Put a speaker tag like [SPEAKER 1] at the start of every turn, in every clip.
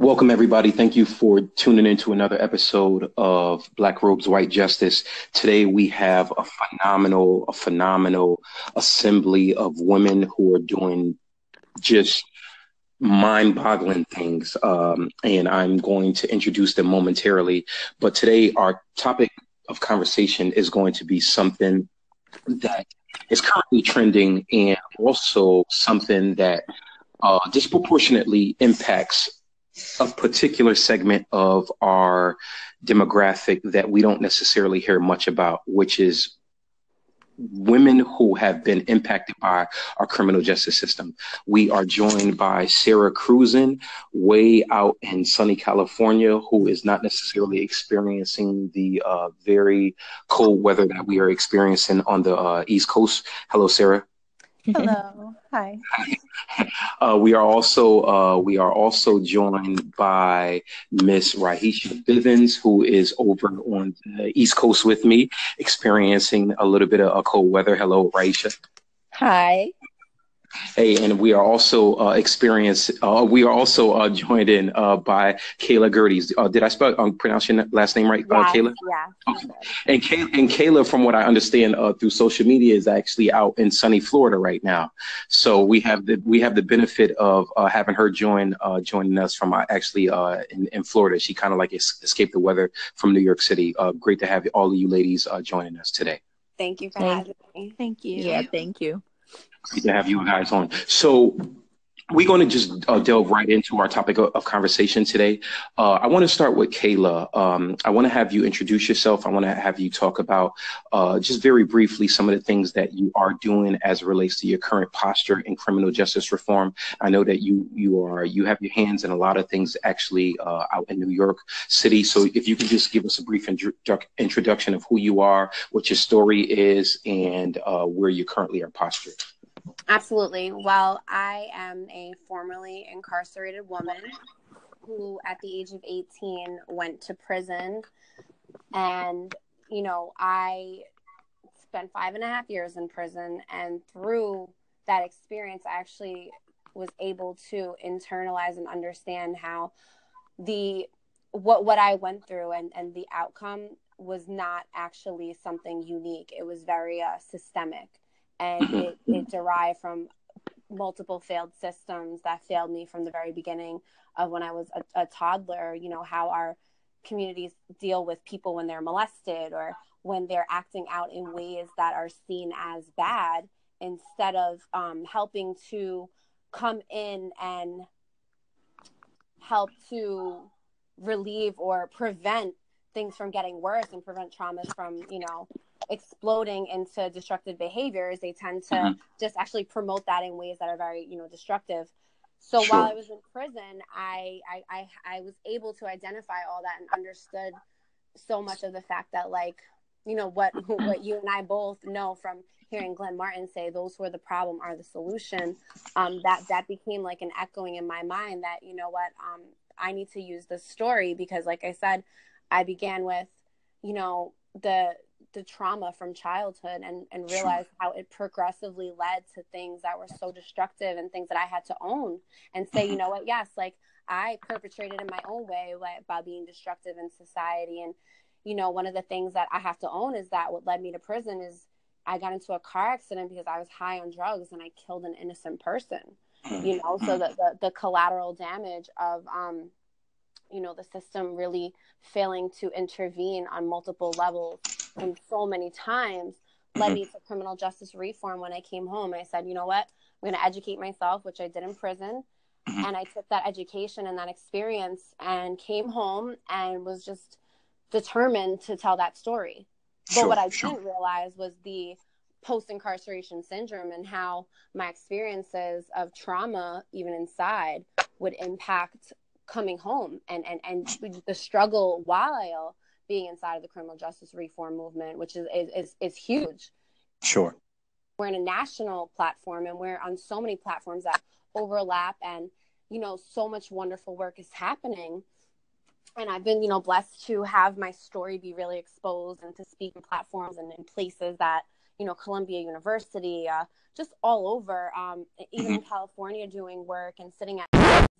[SPEAKER 1] Welcome, everybody. Thank you for tuning into another episode of Black Robes, White Justice. Today, we have a phenomenal, a phenomenal assembly of women who are doing just mind boggling things. Um, and I'm going to introduce them momentarily. But today, our topic of conversation is going to be something that is currently trending and also something that uh, disproportionately impacts a particular segment of our demographic that we don't necessarily hear much about, which is women who have been impacted by our criminal justice system. We are joined by Sarah Kruzan, way out in sunny California, who is not necessarily experiencing the uh, very cold weather that we are experiencing on the uh, East Coast. Hello, Sarah.
[SPEAKER 2] Hello. Hi.
[SPEAKER 1] Uh, we are also uh, we are also joined by Miss Rahisha Bivens, who is over on the East Coast with me, experiencing a little bit of a cold weather. Hello, Rahisha.
[SPEAKER 3] Hi.
[SPEAKER 1] Hey, and we are also uh, experience. Uh, we are also uh, joined in uh, by Kayla Gerdes. Uh, did I spell um, pronounce your last name right,
[SPEAKER 3] uh,
[SPEAKER 1] Kayla?
[SPEAKER 3] Yeah.
[SPEAKER 1] Okay. And Kay- and Kayla, from what I understand uh, through social media, is actually out in sunny Florida right now. So we have the we have the benefit of uh, having her join uh, joining us from uh, actually uh, in, in Florida. She kind of like es- escaped the weather from New York City. Uh, great to have all of you ladies uh, joining us today.
[SPEAKER 3] Thank you for
[SPEAKER 2] Thank-
[SPEAKER 3] having me.
[SPEAKER 2] Thank you.
[SPEAKER 3] Yeah.
[SPEAKER 2] thank you.
[SPEAKER 1] Great to have you guys on. So we're going to just uh, delve right into our topic of, of conversation today. Uh, I want to start with Kayla. Um, I want to have you introduce yourself. I want to have you talk about uh, just very briefly some of the things that you are doing as it relates to your current posture in criminal justice reform. I know that you you are you have your hands in a lot of things actually uh, out in New York City. So if you could just give us a brief intro- introduction of who you are, what your story is, and uh, where you currently are postured.
[SPEAKER 3] Absolutely. Well, I am a formerly incarcerated woman who, at the age of 18, went to prison. And, you know, I spent five and a half years in prison. And through that experience, I actually was able to internalize and understand how the what what I went through and and the outcome was not actually something unique. It was very uh, systemic and it, it derived from multiple failed systems that failed me from the very beginning of when I was a, a, toddler. You know, how our communities deal with people when they're molested or when they're acting out in ways that are seen as bad instead of um, helping to come in and help to relieve or prevent things from getting worse and prevent traumas from, you know, exploding into destructive behaviors they tend to mm-hmm. just actually promote that in ways that are very you know destructive so sure. while i was in prison I, I i i was able to identify all that and understood so much of the fact that like you know what what you and i both know from hearing glenn martin say those who are the problem are the solution um that that became like an echoing in my mind that you know what um i need to use this story because like i said i began with you know the the trauma from childhood and and realize how it progressively led to things that were so destructive and things that I had to own and say, you mm-hmm. know what, yes, like I perpetrated in my own way like, by being destructive in society. And, you know, one of the things that I have to own is that what led me to prison is I got into a car accident because I was high on drugs and I killed an innocent person. Mm-hmm. You know, so mm-hmm. the, the, the collateral damage of um, you know, the system really failing to intervene on multiple levels and so many times led me to criminal justice reform when I came home. I said, you know what? I'm going to educate myself, which I did in prison. Mm-hmm. And I took that education and that experience and came home and was just determined to tell that story. Sure, but what I sure. didn't realize was the post incarceration syndrome and how my experiences of trauma, even inside, would impact coming home and, and, and the struggle while being inside of the criminal justice reform movement, which is is is, huge.
[SPEAKER 1] Sure.
[SPEAKER 3] We're in a national platform and we're on so many platforms that overlap and you know so much wonderful work is happening and I've been, you know, blessed to have my story be really exposed and to speak in platforms and in places that, you know, Columbia University, uh, just all over, um, even mm-hmm. in California, doing work and sitting at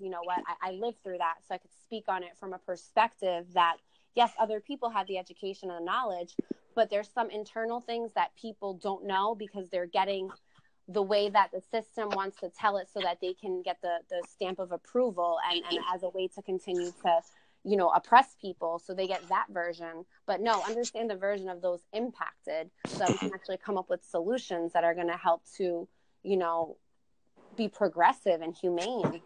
[SPEAKER 3] you know what, I, I lived through that. So I could speak on it from a perspective that, yes, other people have the education and the knowledge, but there's some internal things that people don't know because they're getting the way that the system wants to tell it so that they can get the, the stamp of approval and, and as a way to continue to you know oppress people. So they get that version. But no understand the version of those impacted so that we can actually come up with solutions that are going to help to you know be progressive and humane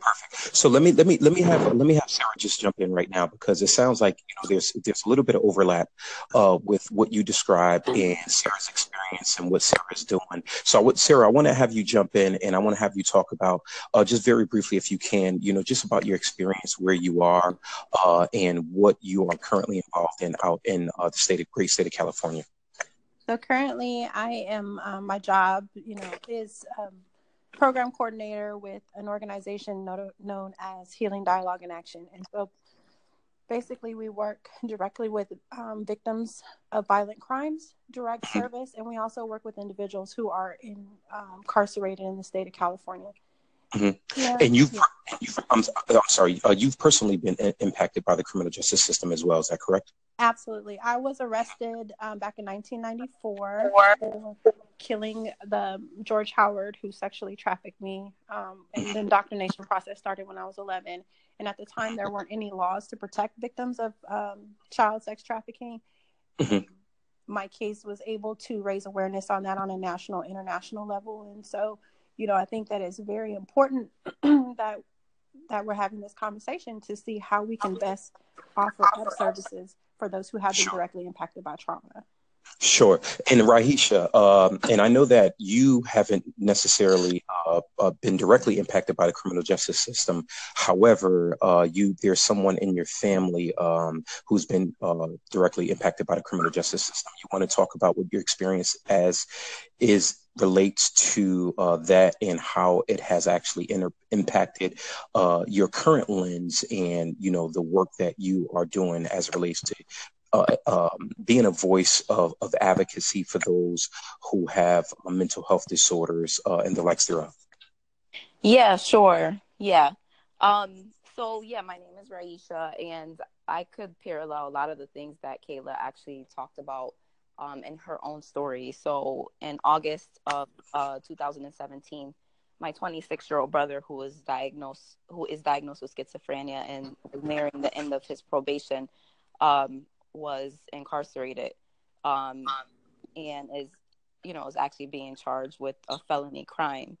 [SPEAKER 1] Perfect. So let me let me let me have let me have Sarah just jump in right now because it sounds like you know there's there's a little bit of overlap uh, with what you described and Sarah's experience and what Sarah's doing. So what Sarah, I want to have you jump in and I want to have you talk about uh, just very briefly, if you can, you know, just about your experience where you are uh, and what you are currently involved in out in uh, the state of great state of California.
[SPEAKER 2] So currently, I am um, my job, you know, is um, program coordinator with an organization known as Healing Dialogue in Action. And so basically, we work directly with um, victims of violent crimes, direct mm-hmm. service, and we also work with individuals who are in, um, incarcerated in the state of California.
[SPEAKER 1] Mm-hmm. Yeah. And you've, you've I'm, I'm, sorry, uh, you've personally been impacted by the criminal justice system as well. Is that correct?
[SPEAKER 2] Absolutely. I was arrested um, back in 1994 for killing the George Howard who sexually trafficked me. Um, and the indoctrination process started when I was 11. And at the time, there weren't any laws to protect victims of um, child sex trafficking. Mm-hmm. My case was able to raise awareness on that on a national, international level. And so, you know, I think that it's very important that that we're having this conversation to see how we can best offer up services for those who have been directly impacted by trauma.
[SPEAKER 1] Sure. And Rahisha, um, and I know that you haven't necessarily uh, uh, been directly impacted by the criminal justice system. However, uh, you there's someone in your family um, who's been uh, directly impacted by the criminal justice system. You want to talk about what your experience as is relates to uh, that and how it has actually inter- impacted uh, your current lens and you know the work that you are doing as it relates to uh, um, being a voice of, of advocacy for those who have uh, mental health disorders uh, and the likes thereof.
[SPEAKER 4] Yeah, sure. Yeah. Um, so yeah, my name is Raisha, and I could parallel a lot of the things that Kayla actually talked about um, in her own story. So in August of uh, 2017, my 26 year old brother, who was diagnosed, who is diagnosed with schizophrenia and nearing the end of his probation, um, was incarcerated, um, and is, you know, is actually being charged with a felony crime.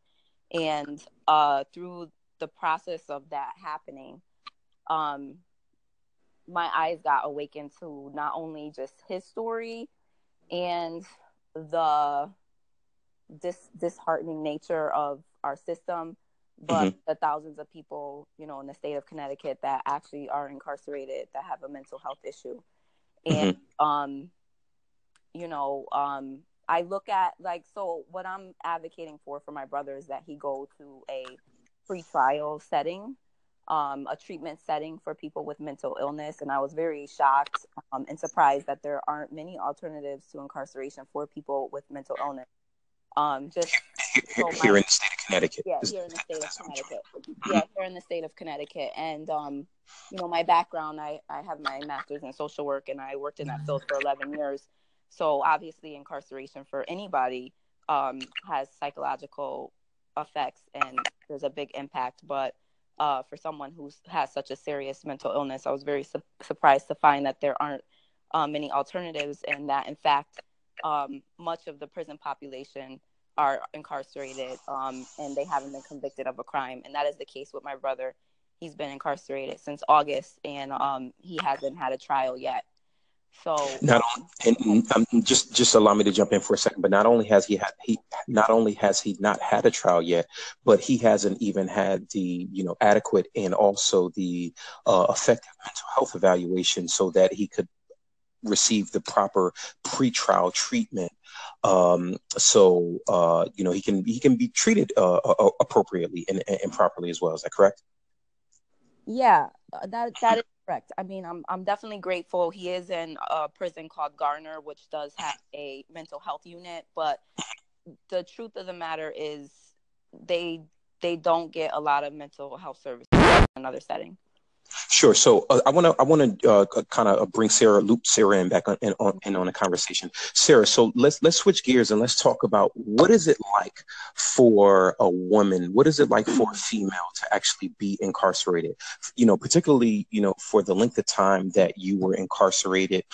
[SPEAKER 4] And uh, through the process of that happening, um, my eyes got awakened to not only just his story and the dis- disheartening nature of our system, but mm-hmm. the thousands of people, you know, in the state of Connecticut that actually are incarcerated that have a mental health issue. And, mm-hmm. um, you know, um, I look at like, so what I'm advocating for for my brother is that he go to a pretrial setting um, a treatment setting for people with mental illness. And I was very shocked um, and surprised that there aren't many alternatives to incarceration for people with mental illness. Um, just
[SPEAKER 1] so here in the Connecticut.
[SPEAKER 4] Yeah, here in the state of Connecticut. Yeah, here in the state of Connecticut. And, um, you know, my background, I, I have my master's in social work and I worked in that field for 11 years. So obviously, incarceration for anybody um, has psychological effects and there's a big impact. But uh, for someone who has such a serious mental illness. I was very su- surprised to find that there aren't um, many alternatives, and that in fact, um, much of the prison population are incarcerated um, and they haven't been convicted of a crime. And that is the case with my brother. He's been incarcerated since August, and um, he hasn't had a trial yet. So
[SPEAKER 1] not and um, just just allow me to jump in for a second. But not only has he had he not only has he not had a trial yet, but he hasn't even had the you know adequate and also the uh, effective mental health evaluation so that he could receive the proper pretrial treatment. Um, so uh, you know he can he can be treated uh, appropriately and, and properly as well. Is that correct?
[SPEAKER 4] Yeah, uh, that that is correct. I mean, I'm I'm definitely grateful. He is in a prison called Garner, which does have a mental health unit. But the truth of the matter is, they they don't get a lot of mental health services in another setting.
[SPEAKER 1] Sure. So uh, I want to I want to uh, kind of bring Sarah, loop Sarah in back on, in, on, in on a conversation. Sarah, so let's let's switch gears and let's talk about what is it like for a woman? What is it like for a female to actually be incarcerated? You know, particularly you know for the length of time that you were incarcerated.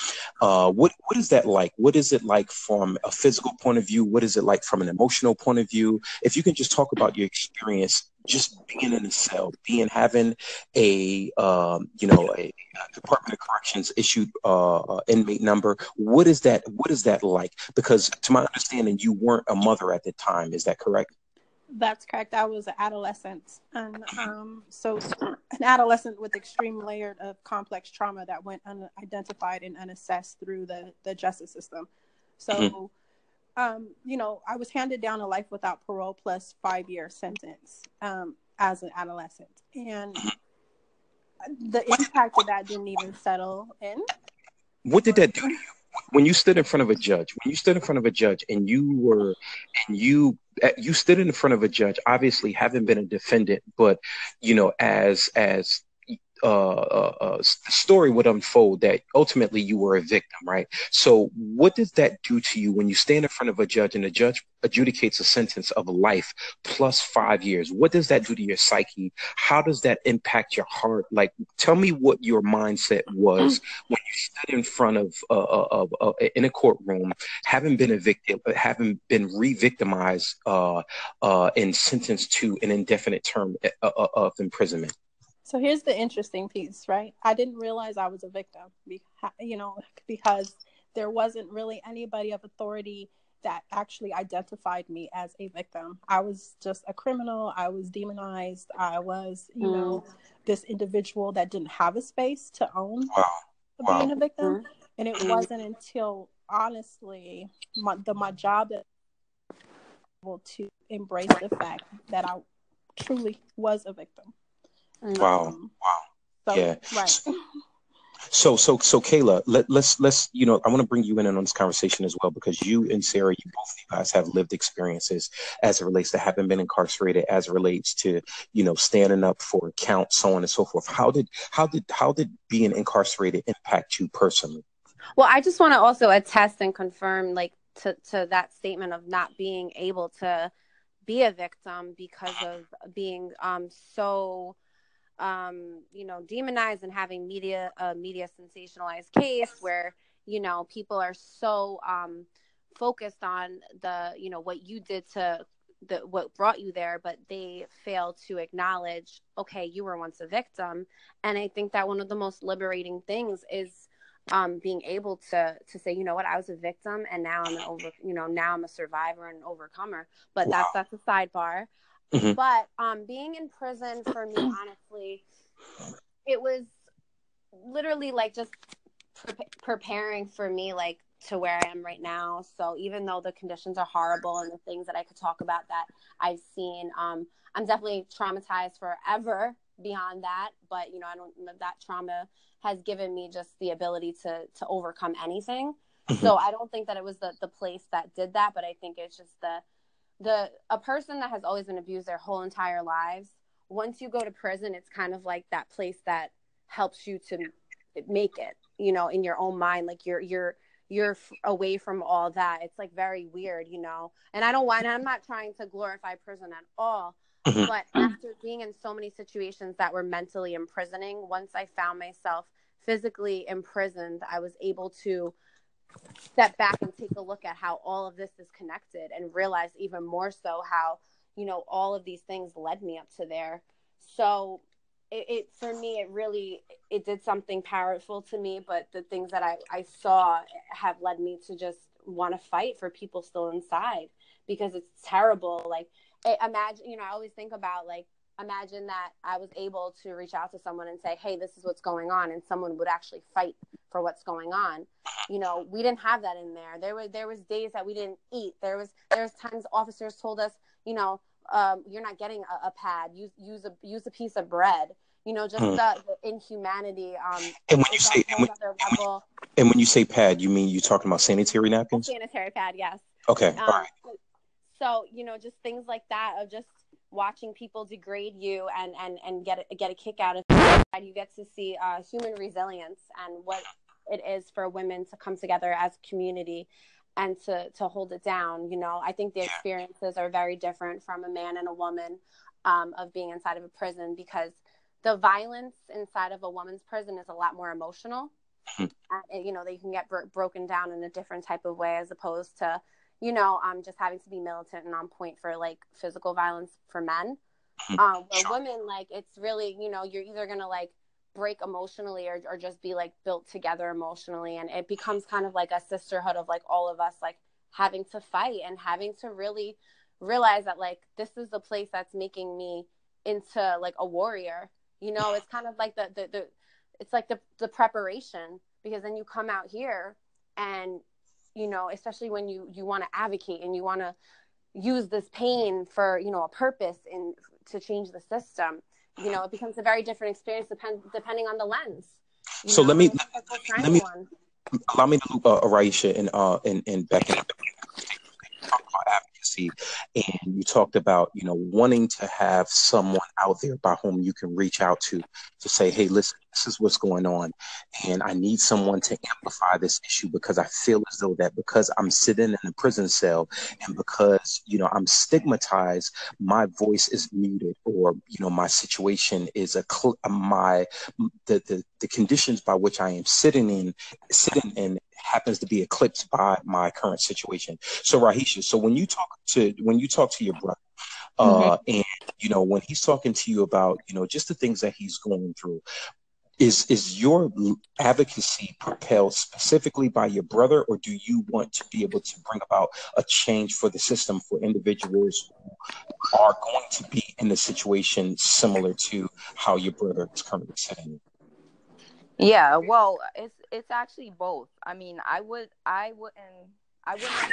[SPEAKER 1] Uh, what what is that like? What is it like from a physical point of view? What is it like from an emotional point of view? If you can just talk about your experience just being in a cell, being having a um, you know a, a, Department of Corrections issued uh, uh, inmate number. What is that? What is that like? Because to my understanding, you weren't a mother at the time. Is that correct?
[SPEAKER 2] That's correct. I was an adolescent, and um, so an adolescent with extreme layered of complex trauma that went unidentified and unassessed through the the justice system. So. Mm-hmm um, you know, I was handed down a life without parole plus five year sentence um, as an adolescent. And the impact of that didn't even settle in.
[SPEAKER 1] What did that do to you? When you stood in front of a judge, when you stood in front of a judge and you were, and you, uh, you stood in front of a judge, obviously having been a defendant, but, you know, as, as uh, uh, uh story would unfold that ultimately you were a victim, right? So, what does that do to you when you stand in front of a judge and the judge adjudicates a sentence of life plus five years? What does that do to your psyche? How does that impact your heart? Like, tell me what your mindset was when you stood in front of, uh, uh in a courtroom, having been a victim, having been re-victimized and sentenced to an indefinite term of imprisonment.
[SPEAKER 2] So here's the interesting piece, right? I didn't realize I was a victim, you know, because there wasn't really anybody of authority that actually identified me as a victim. I was just a criminal. I was demonized. I was, you mm. know, this individual that didn't have a space to own wow. wow. being a victim. Mm. And it mm. wasn't until honestly my, the my job that to embrace the fact that I truly was a victim.
[SPEAKER 1] Wow. Um, wow.
[SPEAKER 2] So,
[SPEAKER 1] yeah.
[SPEAKER 2] Right.
[SPEAKER 1] So, so, so, Kayla, let, let's let's you know, I want to bring you in on this conversation as well because you and Sarah, you both of you guys have lived experiences as it relates to having been incarcerated, as it relates to you know standing up for account, so on and so forth. How did how did how did being incarcerated impact you personally?
[SPEAKER 3] Well, I just want to also attest and confirm, like to to that statement of not being able to be a victim because of being um so um, you know, demonized and having media a media sensationalized case where you know people are so um, focused on the you know what you did to the what brought you there, but they fail to acknowledge, okay, you were once a victim, and I think that one of the most liberating things is um, being able to to say, you know what, I was a victim, and now I'm an over, you know, now I'm a survivor and an overcomer. But wow. that's that's a sidebar. Mm-hmm. But um, being in prison for me, honestly, it was literally like just pre- preparing for me, like to where I am right now. So even though the conditions are horrible and the things that I could talk about that I've seen, um, I'm definitely traumatized forever beyond that. But you know, I don't. That trauma has given me just the ability to to overcome anything. Mm-hmm. So I don't think that it was the the place that did that, but I think it's just the the a person that has always been abused their whole entire lives once you go to prison it's kind of like that place that helps you to make it you know in your own mind like you're you're you're away from all that it's like very weird you know and i don't want i'm not trying to glorify prison at all mm-hmm. but after being in so many situations that were mentally imprisoning once i found myself physically imprisoned i was able to step back and take a look at how all of this is connected and realize even more so how you know all of these things led me up to there. So it, it, for me it really it did something powerful to me but the things that i i saw have led me to just want to fight for people still inside because it's terrible. Like imagine you know i always think about like imagine that I was able to reach out to someone and say, "Hey, this is what's going on," and someone would actually fight for what's going on. You know, we didn't have that in there. There were there was days that we didn't eat. There was there was times officers told us, you know, um, you're not getting a, a, pad. Use use a use a piece of bread. You know, just hmm. the, the, inhumanity. Um,
[SPEAKER 1] and when you say and when, when, and when, you say pad, you mean you talking about sanitary napkins?
[SPEAKER 3] sanitary pad, yes.
[SPEAKER 1] Okay. Um,
[SPEAKER 3] So you know, just things like that of just watching people degrade you and and and get get a kick out of it. You get to see uh, human resilience and what it is for women to come together as a community and to to hold it down. You know, I think the experiences are very different from a man and a woman um, of being inside of a prison because the violence inside of a woman's prison is a lot more emotional. And, you know, they can get bro- broken down in a different type of way as opposed to, you know, um, just having to be militant and on point for like physical violence for men. Hmm. Um, where women, like, it's really, you know, you're either gonna like break emotionally or, or just be like built together emotionally, and it becomes kind of like a sisterhood of like all of us like having to fight and having to really realize that like this is the place that's making me into like a warrior you know it's kind of like the the, the it's like the the preparation because then you come out here and you know especially when you you want to advocate and you want to use this pain for you know a purpose and to change the system you know it becomes a very different experience depend, depending on the lens
[SPEAKER 1] so know? let me let me allow me to loop uh, Raisha and uh and, and Becky and you talked about you know wanting to have someone out there by whom you can reach out to to say hey listen this is what's going on and i need someone to amplify this issue because i feel as though that because i'm sitting in a prison cell and because you know i'm stigmatized my voice is muted or you know my situation is a cl- my the, the the conditions by which i am sitting in sitting in happens to be eclipsed by my current situation. So Rahisha, so when you talk to when you talk to your brother, uh, mm-hmm. and you know when he's talking to you about you know just the things that he's going through, is is your advocacy propelled specifically by your brother, or do you want to be able to bring about a change for the system for individuals who are going to be in a situation similar to how your brother is currently sitting?
[SPEAKER 4] Yeah, well, it's it's actually both. I mean, I would I wouldn't I wouldn't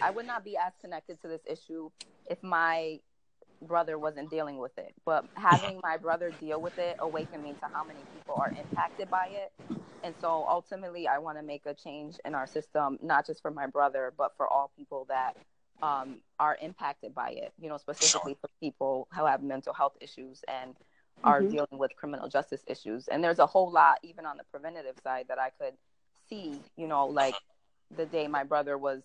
[SPEAKER 4] I would not be as connected to this issue if my brother wasn't dealing with it. But having my brother deal with it awakened me to how many people are impacted by it. And so ultimately I want to make a change in our system, not just for my brother, but for all people that um, are impacted by it, you know, specifically for people who have mental health issues and are mm-hmm. dealing with criminal justice issues. And there's a whole lot, even on the preventative side, that I could see, you know, like the day my brother was,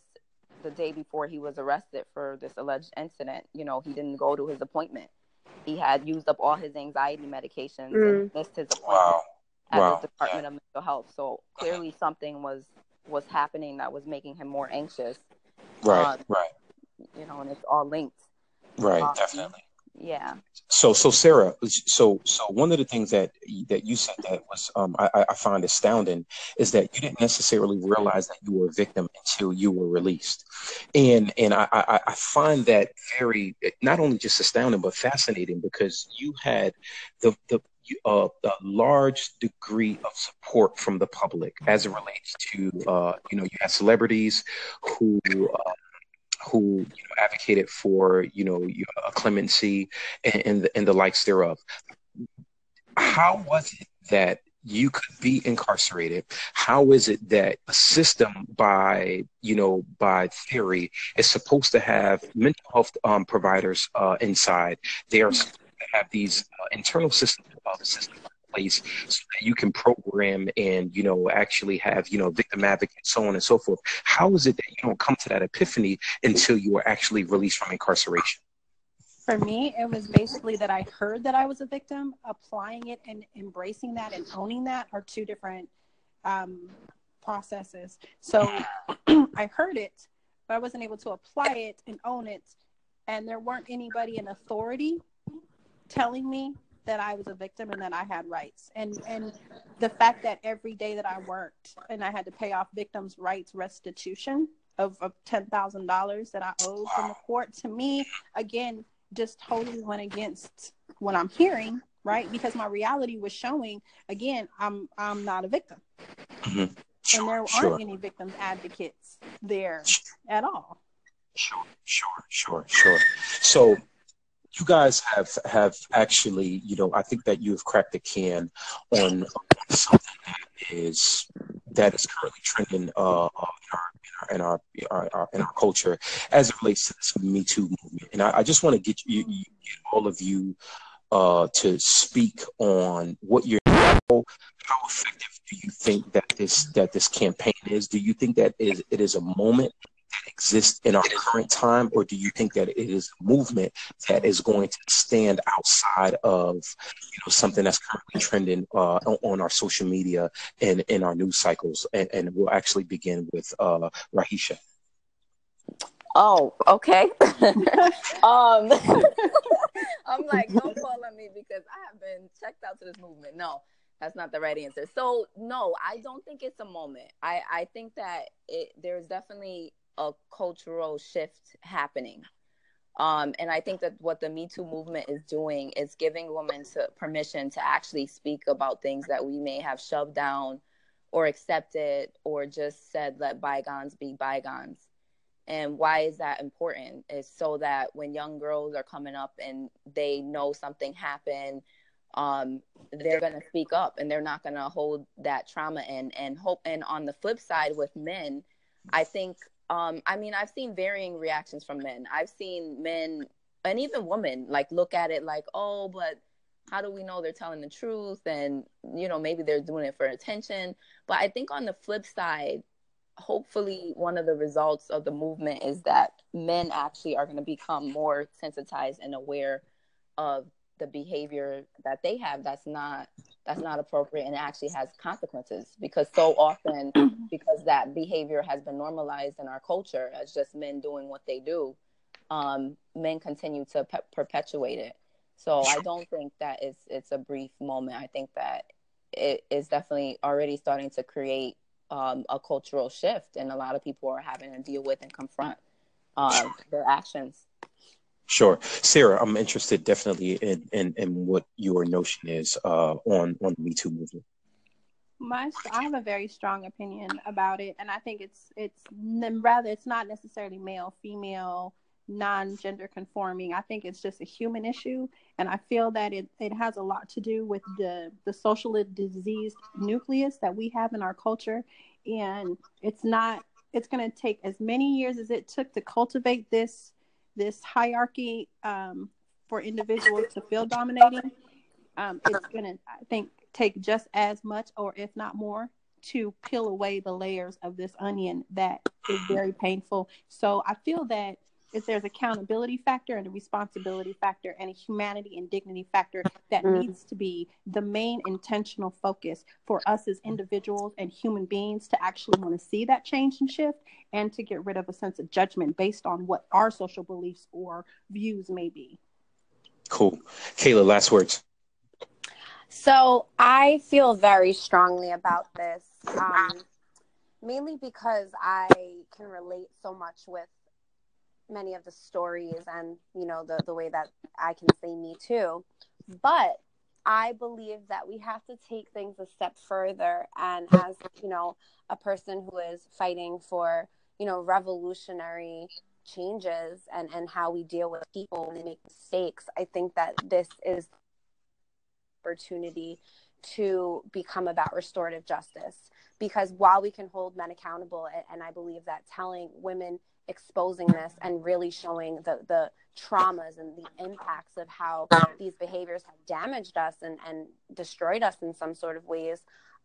[SPEAKER 4] the day before he was arrested for this alleged incident, you know, he didn't go to his appointment. He had used up all his anxiety medications mm. and missed his appointment wow. at wow. the Department of Mental Health. So clearly something was was happening that was making him more anxious.
[SPEAKER 1] Right, um, right.
[SPEAKER 4] You know, and it's all linked.
[SPEAKER 1] Right, um, definitely
[SPEAKER 4] yeah.
[SPEAKER 1] So so sarah so so one of the things that that you said that was um, I, I find astounding is that you didn't necessarily realize that you were a victim until you were released. And and i i, I find that very not only just astounding but fascinating because you had the the uh, a large degree of support from the public as it relates to uh, you know you had celebrities who uh, who you know, advocated for you know clemency and, and the, and the likes thereof. How was it that you could be incarcerated how is it that a system by you know by theory is supposed to have mental health um, providers uh, inside they are supposed to have these uh, internal systems uh, systems place so that you can program and you know actually have you know victim advocates so on and so forth. How is it that you don't come to that epiphany until you are actually released from incarceration?
[SPEAKER 2] For me it was basically that i heard that i was a victim. Applying it and embracing that and owning that are two different um, processes. So i heard it but i wasn't able to apply it and own it. And there weren't anybody in authority telling me that I was a victim and that I had rights. And and the fact that every day that I worked and I had to pay off victims' rights restitution of, of ten thousand dollars that I owed from the court to me, again, just totally went against what I'm hearing, right? Because my reality was showing again, I'm I'm not a victim. Mm-hmm. Sure, and there aren't any victim advocates there at all.
[SPEAKER 1] Sure, sure, sure, sure. So you guys have have actually, you know, I think that you've cracked the can on something that is that is currently trending uh, in our, in in our, our, our, in our culture as it relates to this Me Too movement. And I, I just want to get you, you, all of you uh, to speak on what you're how effective do you think that this that this campaign is? Do you think that is it is a moment that exists in our current time, or do you think that it is a movement that is going to stand outside of you know something that's currently trending uh, on our social media and in our news cycles? And, and we'll actually begin with uh, Rahisha.
[SPEAKER 4] Oh, okay. um, I'm like, don't call on me because I have been checked out to this movement. No, that's not the right answer. So no, I don't think it's a moment. I I think that it there's definitely a cultural shift happening. Um, and I think that what the Me Too movement is doing is giving women to, permission to actually speak about things that we may have shoved down or accepted or just said, let bygones be bygones. And why is that important? Is so that when young girls are coming up and they know something happened, um, they're going to speak up and they're not going to hold that trauma in and hope. And on the flip side, with men, I think um, I mean, I've seen varying reactions from men. I've seen men and even women like look at it like, oh, but how do we know they're telling the truth? And, you know, maybe they're doing it for attention. But I think on the flip side, hopefully one of the results of the movement is that men actually are going to become more sensitized and aware of the behavior that they have that's not that's not appropriate and actually has consequences because so often because that behavior has been normalized in our culture as just men doing what they do um, men continue to pe- perpetuate it. So i don't think that it's it's a brief moment. I think that it is definitely already starting to create um, a cultural shift and a lot of people are having to deal with and confront uh, their actions
[SPEAKER 1] Sure, Sarah. I'm interested definitely in in, in what your notion is uh, on on the Me Too movement.
[SPEAKER 2] My, I have a very strong opinion about it, and I think it's it's rather it's not necessarily male, female, non-gender conforming. I think it's just a human issue, and I feel that it it has a lot to do with the the social disease nucleus that we have in our culture, and it's not. It's going to take as many years as it took to cultivate this this hierarchy um, for individuals to feel dominating, um, it's going to, I think, take just as much or if not more to peel away the layers of this onion that is very painful. So I feel that if there's accountability factor and a responsibility factor and a humanity and dignity factor that mm. needs to be the main intentional focus for us as individuals and human beings to actually want to see that change and shift and to get rid of a sense of judgment based on what our social beliefs or views may be.
[SPEAKER 1] Cool. Kayla, last words.
[SPEAKER 3] So I feel very strongly about this, um, mainly because I can relate so much with many of the stories and you know the the way that I can say me too. But I believe that we have to take things a step further and as you know a person who is fighting for you know revolutionary changes and and how we deal with people when they make mistakes I think that this is opportunity to become about restorative justice. Because while we can hold men accountable and I believe that telling women exposing this and really showing the the traumas and the impacts of how these behaviors have damaged us and, and destroyed us in some sort of ways.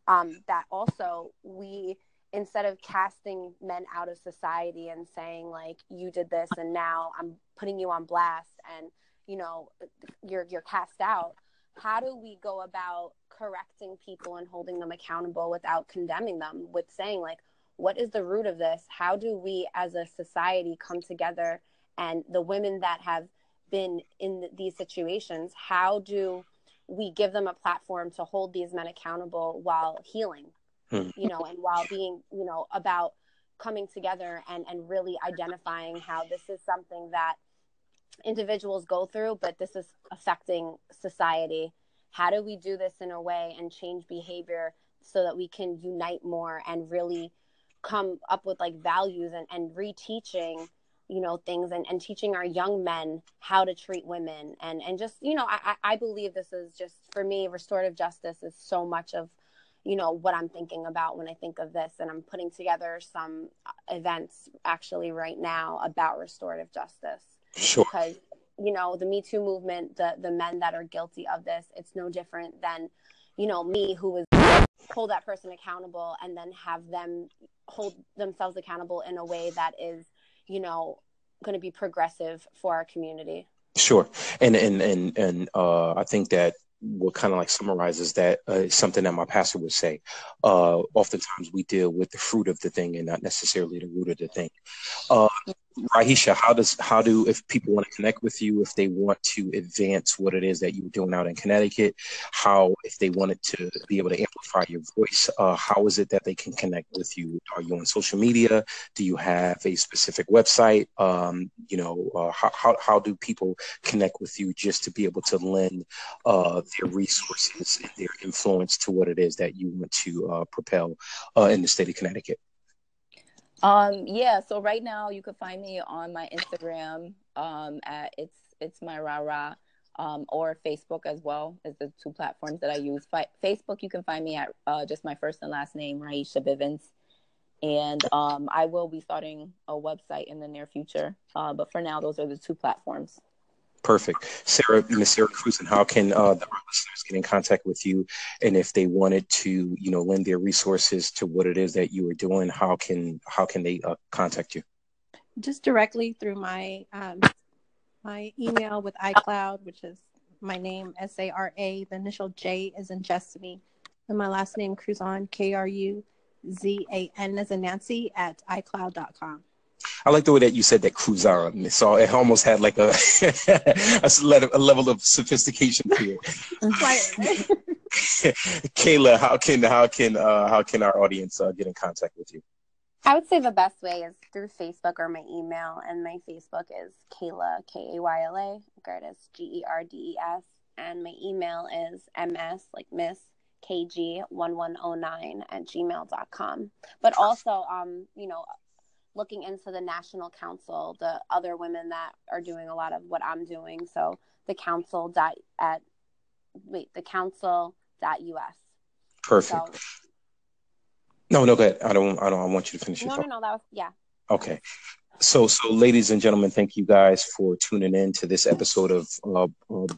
[SPEAKER 3] Um, that also we instead of casting men out of society and saying like you did this and now i'm putting you on blast and you know you're you're cast out how do we go about correcting people and holding them accountable without condemning them with saying like what is the root of this? How do we as a society come together and the women that have been in these situations, how do we give them a platform to hold these men accountable while healing, hmm. you know, and while being, you know, about coming together and, and really identifying how this is something that individuals go through, but this is affecting society. How do we do this in a way and change behavior so that we can unite more and really come up with like values and, and reteaching you know things and, and teaching our young men how to treat women. And and just you know I, I believe this is just for me restorative justice is so much of you know what i'm thinking about when i think of this. And i'm putting together some uh, events actually right now about restorative justice.
[SPEAKER 1] Sure.
[SPEAKER 3] because you know the me too movement the the men that are guilty of this it's no different than you know me who was hold that person accountable and then have them hold themselves accountable in a way that is you know going to be progressive for our community
[SPEAKER 1] sure and and and and uh i think that what kind of like summarizes that uh, something that my pastor would say. Uh, oftentimes we deal with the fruit of the thing and not necessarily the root of the thing. Uh, Rahisha, how does how do if people want to connect with you, if they want to advance what it is that you're doing out in Connecticut, how if they wanted to be able to amplify your voice, uh, how is it that they can connect with you? Are you on social media? Do you have a specific website? Um, you know, uh, how, how how do people connect with you just to be able to lend uh, their resources and their influence to what it is that you want to uh, propel uh, in the state of Connecticut?
[SPEAKER 4] Um, yeah, so right now you can find me on my Instagram um, at it's it's my rah um, or Facebook as well as the two platforms that I use. Fi- Facebook, you can find me at uh, just my first and last name, Raisha Bivens. And um, I will be starting a website in the near future. Uh, but for now, those are the two platforms.
[SPEAKER 1] Perfect. Sarah, Miss Sarah Cruz, and how can uh, the listeners get in contact with you? And if they wanted to, you know, lend their resources to what it is that you are doing, how can how can they uh, contact you?
[SPEAKER 2] Just directly through my um, my email with iCloud, which is my name S A R A. The initial J is in Jessamy, and my last name Kruzan K R U Z A N as in Nancy at iCloud.com.
[SPEAKER 1] I like the way that you said that Cruzara. So it almost had like a a level of sophistication to it. Kayla, how can how can uh, how can our audience uh, get in contact with you?
[SPEAKER 3] I would say the best way is through Facebook or my email, and my Facebook is Kayla K A Y L A Gerdes G E R D E S, and my email is ms like Miss kg1109 at gmail.com. But also, um, you know, looking into the national council, the other women that are doing a lot of what I'm doing. So the council dot at wait, the council dot us.
[SPEAKER 1] Perfect. So, no, no, go ahead. I don't. I don't. I want you to finish.
[SPEAKER 3] No, no, no. That was yeah.
[SPEAKER 1] Okay. So, so, ladies and gentlemen, thank you guys for tuning in to this episode of uh,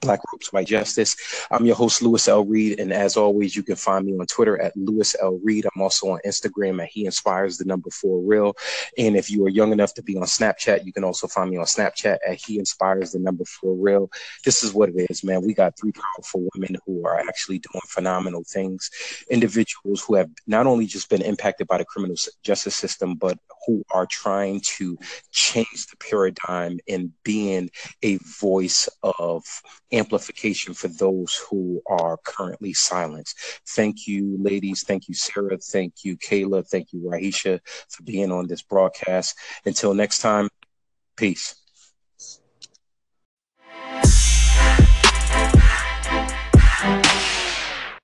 [SPEAKER 1] Black Robes White Justice. I'm your host, Lewis L. Reed, and as always, you can find me on Twitter at Lewis L. Reed. I'm also on Instagram at He Inspires the Number Four Real. And if you are young enough to be on Snapchat, you can also find me on Snapchat at He Inspires the Number Four Real. This is what it is, man. We got three powerful women who are actually doing phenomenal things. Individuals who have not only just been impacted by the criminal justice system, but who are trying to change the paradigm in being a voice of amplification for those who are currently silenced. Thank you, ladies. Thank you, Sarah. Thank you, Kayla. Thank you, Rahisha, for being on this broadcast. Until next time, peace.